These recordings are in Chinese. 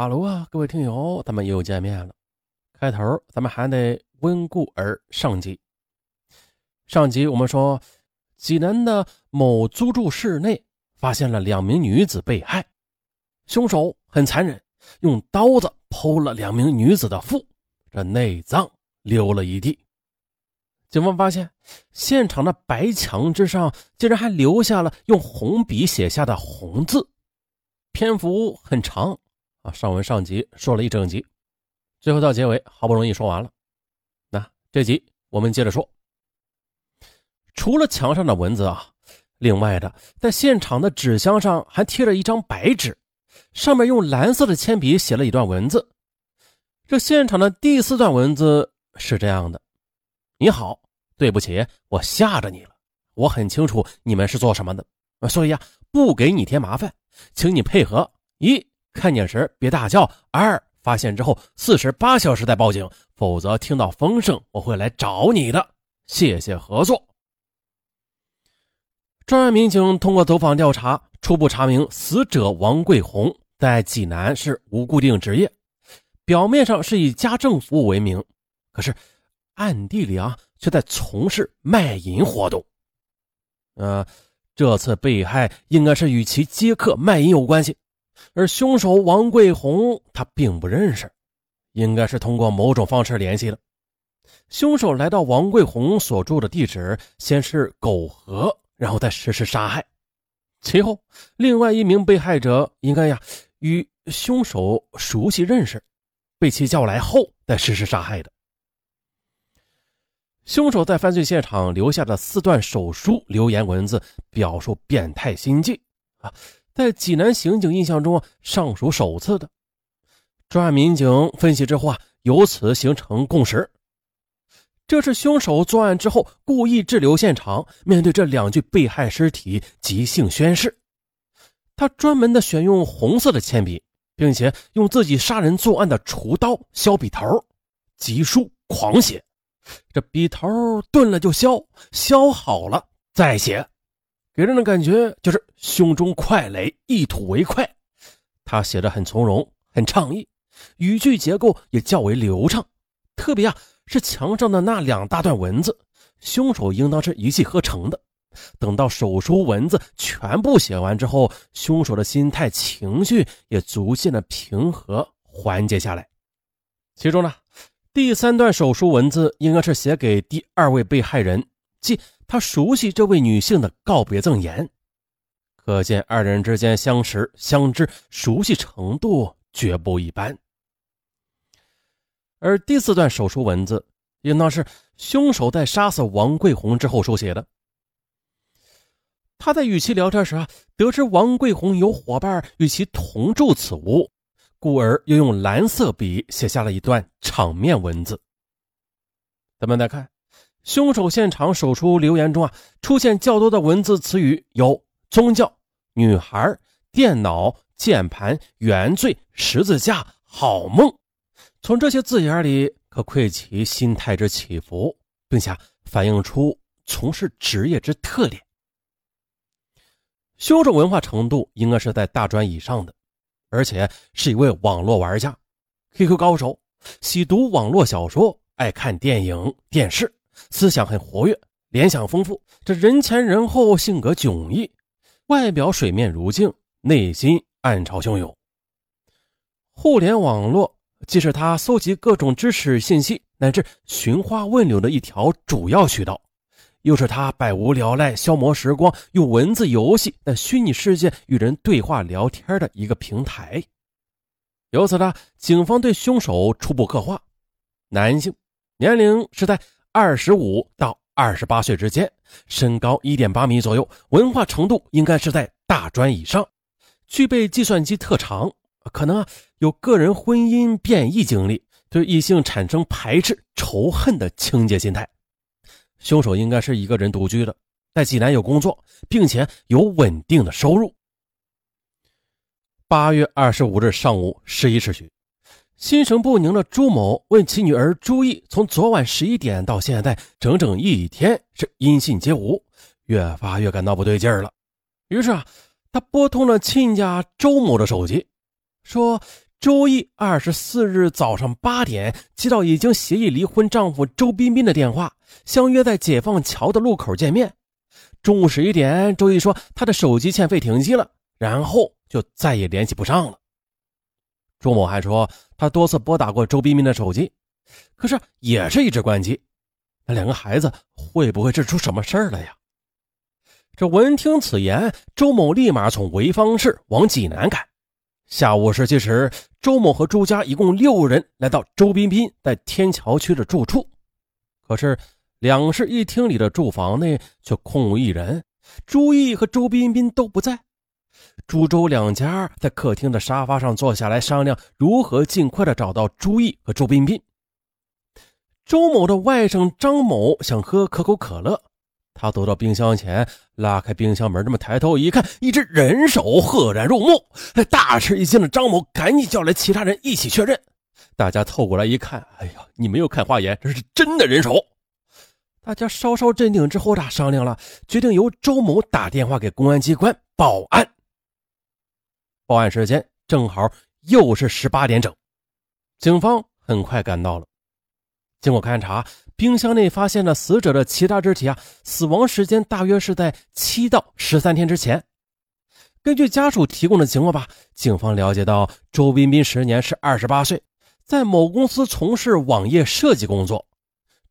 哈喽啊，各位听友，咱们又见面了。开头咱们还得温故而上集。上集我们说，济南的某租住室内发现了两名女子被害，凶手很残忍，用刀子剖了两名女子的腹，这内脏流了一地。警方发现，现场的白墙之上竟然还留下了用红笔写下的红字，篇幅很长。啊，上文上集说了一整集，最后到结尾好不容易说完了。那这集我们接着说。除了墙上的文字啊，另外的在现场的纸箱上还贴着一张白纸，上面用蓝色的铅笔写了一段文字。这现场的第四段文字是这样的：“你好，对不起，我吓着你了。我很清楚你们是做什么的，所以呀，不给你添麻烦，请你配合一。”看见时别大叫。二，发现之后四十八小时再报警，否则听到风声我会来找你的。谢谢合作。专案民警通过走访调查，初步查明死者王桂红在济南是无固定职业，表面上是以家政服务为名，可是暗地里啊却在从事卖淫活动。呃，这次被害应该是与其接客卖淫有关系。而凶手王桂红，他并不认识，应该是通过某种方式联系的。凶手来到王桂红所住的地址，先是苟合，然后再实施杀害。其后，另外一名被害者应该呀与凶手熟悉认识，被其叫来后再实施杀害的。凶手在犯罪现场留下的四段手书留言文字，表述变态心迹啊。在济南刑警印象中，尚属首次的。专案民警分析之后啊，由此形成共识：这是凶手作案之后故意滞留现场，面对这两具被害尸体即兴宣誓。他专门的选用红色的铅笔，并且用自己杀人作案的厨刀削笔头，急书狂写。这笔头钝了就削，削好了再写。给人的感觉就是胸中快垒，一吐为快。他写的很从容，很畅意，语句结构也较为流畅。特别啊，是墙上的那两大段文字，凶手应当是一气呵成的。等到手书文字全部写完之后，凶手的心态、情绪也逐渐的平和缓解下来。其中呢，第三段手书文字应该是写给第二位被害人。即他熟悉这位女性的告别赠言，可见二人之间相识、相知、熟悉程度绝不一般。而第四段手书文字，应当是凶手在杀死王桂红之后书写的。他在与其聊天时啊，得知王桂红有伙伴与其同住此屋，故而又用蓝色笔写下了一段场面文字。咱们再看。凶手现场手出留言中啊，出现较多的文字词语有宗教、女孩、电脑、键盘、原罪、十字架、好梦。从这些字眼里，可窥其心态之起伏，并且反映出从事职业之特点。凶手文化程度应该是在大专以上的，而且是一位网络玩家，QQ 高手，喜读网络小说，爱看电影、电视。思想很活跃，联想丰富，这人前人后性格迥异，外表水面如镜，内心暗潮汹涌。互联网络既是他搜集各种知识信息乃至寻花问柳的一条主要渠道，又是他百无聊赖消磨时光、用文字游戏在虚拟世界与人对话聊天的一个平台。由此呢，警方对凶手初步刻画：男性，年龄是在。二十五到二十八岁之间，身高一点八米左右，文化程度应该是在大专以上，具备计算机特长，可能啊有个人婚姻变异经历，对异性产生排斥仇恨的情节心态。凶手应该是一个人独居的，在济南有工作，并且有稳定的收入。八月二十五日上午十一时许。心神不宁的朱某问其女儿朱毅：“从昨晚十一点到现在，整整一天是音信皆无，越发越感到不对劲儿了。”于是啊，他拨通了亲家周某的手机，说：“周一二十四日早上八点，接到已经协议离婚丈夫周彬彬的电话，相约在解放桥的路口见面。中午十一点，周毅说他的手机欠费停机了，然后就再也联系不上了。朱某还说，他多次拨打过周彬彬的手机，可是也是一直关机。那两个孩子会不会是出什么事儿了呀？这闻听此言，周某立马从潍坊市往济南赶。下午十七时，周某和朱家一共六人来到周彬彬在天桥区的住处。可是两室一厅里的住房内却空无一人，朱毅和周彬彬都不在。朱周两家在客厅的沙发上坐下来商量如何尽快的找到朱毅和周彬彬。周某的外甥张某想喝可口可乐。他走到冰箱前，拉开冰箱门，这么抬头一看，一只人手赫然入目。大吃一惊的张某赶紧叫来其他人一起确认。大家凑过来一看，哎呀，你没有看花眼，这是真的人手。大家稍稍镇定之后，他商量了，决定由周某打电话给公安机关报案。报案时间正好又是十八点整，警方很快赶到了。经过勘查。冰箱内发现了死者的其他肢体啊，死亡时间大约是在七到十三天之前。根据家属提供的情况吧，警方了解到周彬彬时年是二十八岁，在某公司从事网页设计工作。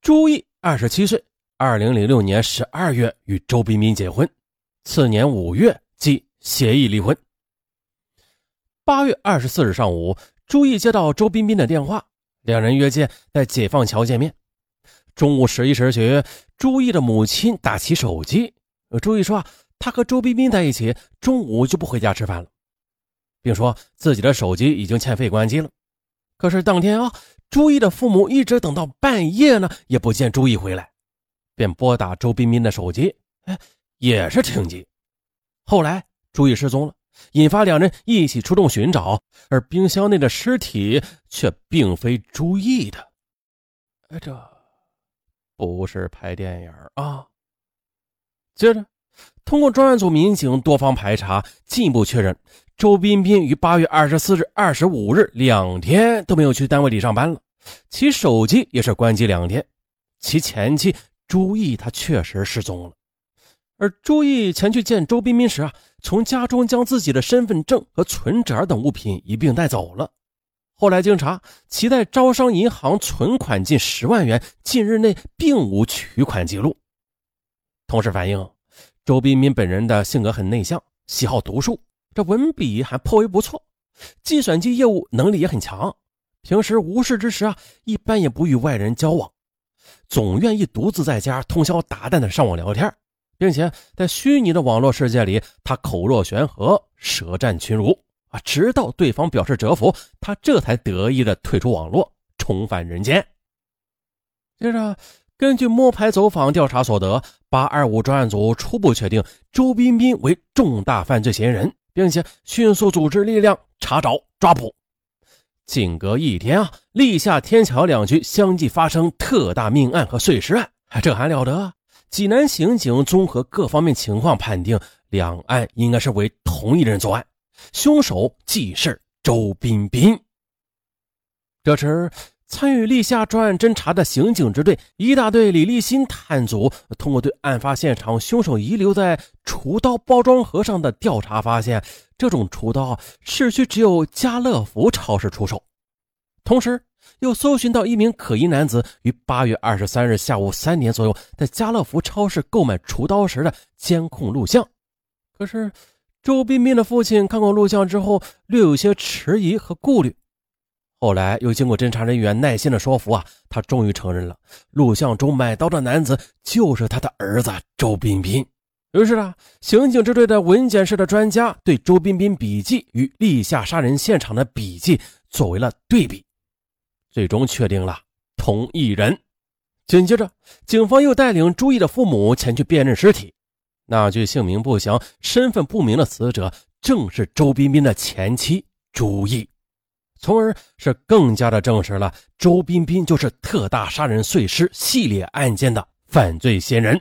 朱毅二十七岁，二零零六年十二月与周彬彬结婚，次年五月即协议离婚。八月二十四日上午，朱毅接到周彬彬的电话，两人约见在解放桥见面。中午十一时许，朱毅的母亲打起手机。朱毅说：“，他和周彬彬在一起，中午就不回家吃饭了，并说自己的手机已经欠费关机了。可是当天啊，朱毅的父母一直等到半夜呢，也不见朱毅回来，便拨打周彬彬的手机，哎，也是停机。后来朱毅失踪了，引发两人一起出动寻找，而冰箱内的尸体却并非朱毅的。哎，这……”不是拍电影啊！接着，通过专案组民警多方排查，进一步确认，周彬彬于八月二十四日、二十五日两天都没有去单位里上班了，其手机也是关机两天。其前妻朱毅，他确实失踪了。而朱毅前去见周彬彬时啊，从家中将自己的身份证和存折等物品一并带走了。后来经查，其在招商银行存款近十万元，近日内并无取款记录。同时反映，周彬彬本人的性格很内向，喜好读书，这文笔还颇为不错，计算机业务能力也很强。平时无事之时啊，一般也不与外人交往，总愿意独自在家通宵达旦的上网聊天，并且在虚拟的网络世界里，他口若悬河，舌战群儒。啊！直到对方表示折服，他这才得意的退出网络，重返人间。接着，根据摸排走访调查所得，八二五专案组初步确定周彬彬为重大犯罪嫌疑人，并且迅速组织力量查找抓捕。仅隔一天啊，历下天桥两区相继发生特大命案和碎尸案，这还了得？济南刑警综合各方面情况判定，两案应该是为同一人作案。凶手即是周彬彬。这时，参与立夏专案侦查的刑警支队一大队李立新探组，通过对案发现场凶手遗留在厨刀包装盒上的调查，发现这种厨刀市区只有家乐福超市出售。同时，又搜寻到一名可疑男子于八月二十三日下午三点左右在家乐福超市购买厨刀时的监控录像。可是。周彬彬的父亲看过录像之后，略有些迟疑和顾虑。后来又经过侦查人员耐心的说服啊，他终于承认了，录像中买刀的男子就是他的儿子周彬彬。于是啊，刑警支队的文检室的专家对周彬彬笔记与立夏杀人现场的笔记作为了对比，最终确定了同一人。紧接着，警方又带领朱毅的父母前去辨认尸体。那具姓名不详、身份不明的死者，正是周彬彬的前妻朱毅，从而是更加的证实了周彬彬就是特大杀人碎尸系列案件的犯罪嫌疑人。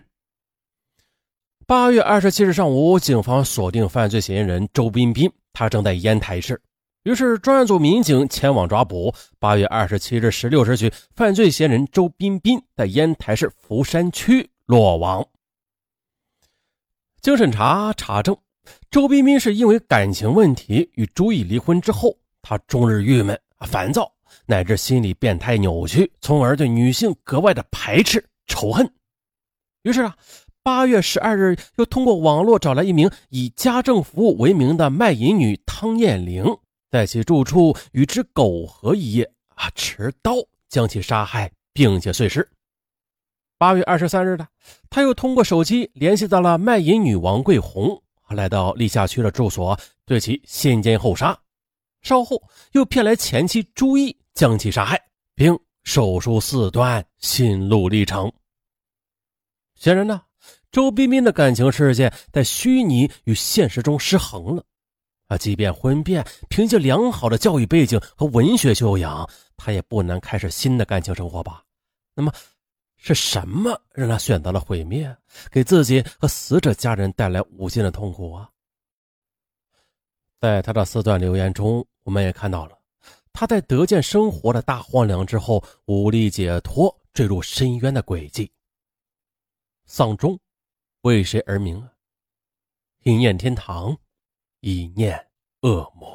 八月二十七日上午，警方锁定犯罪嫌疑人周彬彬，他正在烟台市。于是专案组民警前往抓捕。八月二十七日十六时许，犯罪嫌疑人周彬彬在烟台市福山区落网。经审查查证，周彬彬是因为感情问题与朱毅离婚之后，他终日郁闷、烦躁，乃至心理变态扭曲，从而对女性格外的排斥仇恨。于是啊。八月十二日，又通过网络找来一名以家政服务为名的卖淫女汤艳玲，在其住处与之苟合一夜，啊，持刀将其杀害，并且碎尸。八月二十三日呢，他又通过手机联系到了卖淫女王桂红，来到历下区的住所，对其先奸后杀。稍后又骗来前妻朱毅，将其杀害，并手术四段，心路历程。显然呢。周彬彬的感情世界在虚拟与现实中失衡了，啊，即便婚变，凭借良好的教育背景和文学修养，他也不难开始新的感情生活吧？那么，是什么让他选择了毁灭，给自己和死者家人带来无尽的痛苦啊？在他的四段留言中，我们也看到了他在得见生活的大荒凉之后，无力解脱，坠入深渊的轨迹。丧钟。为谁而鸣啊？一念天堂，一念恶魔。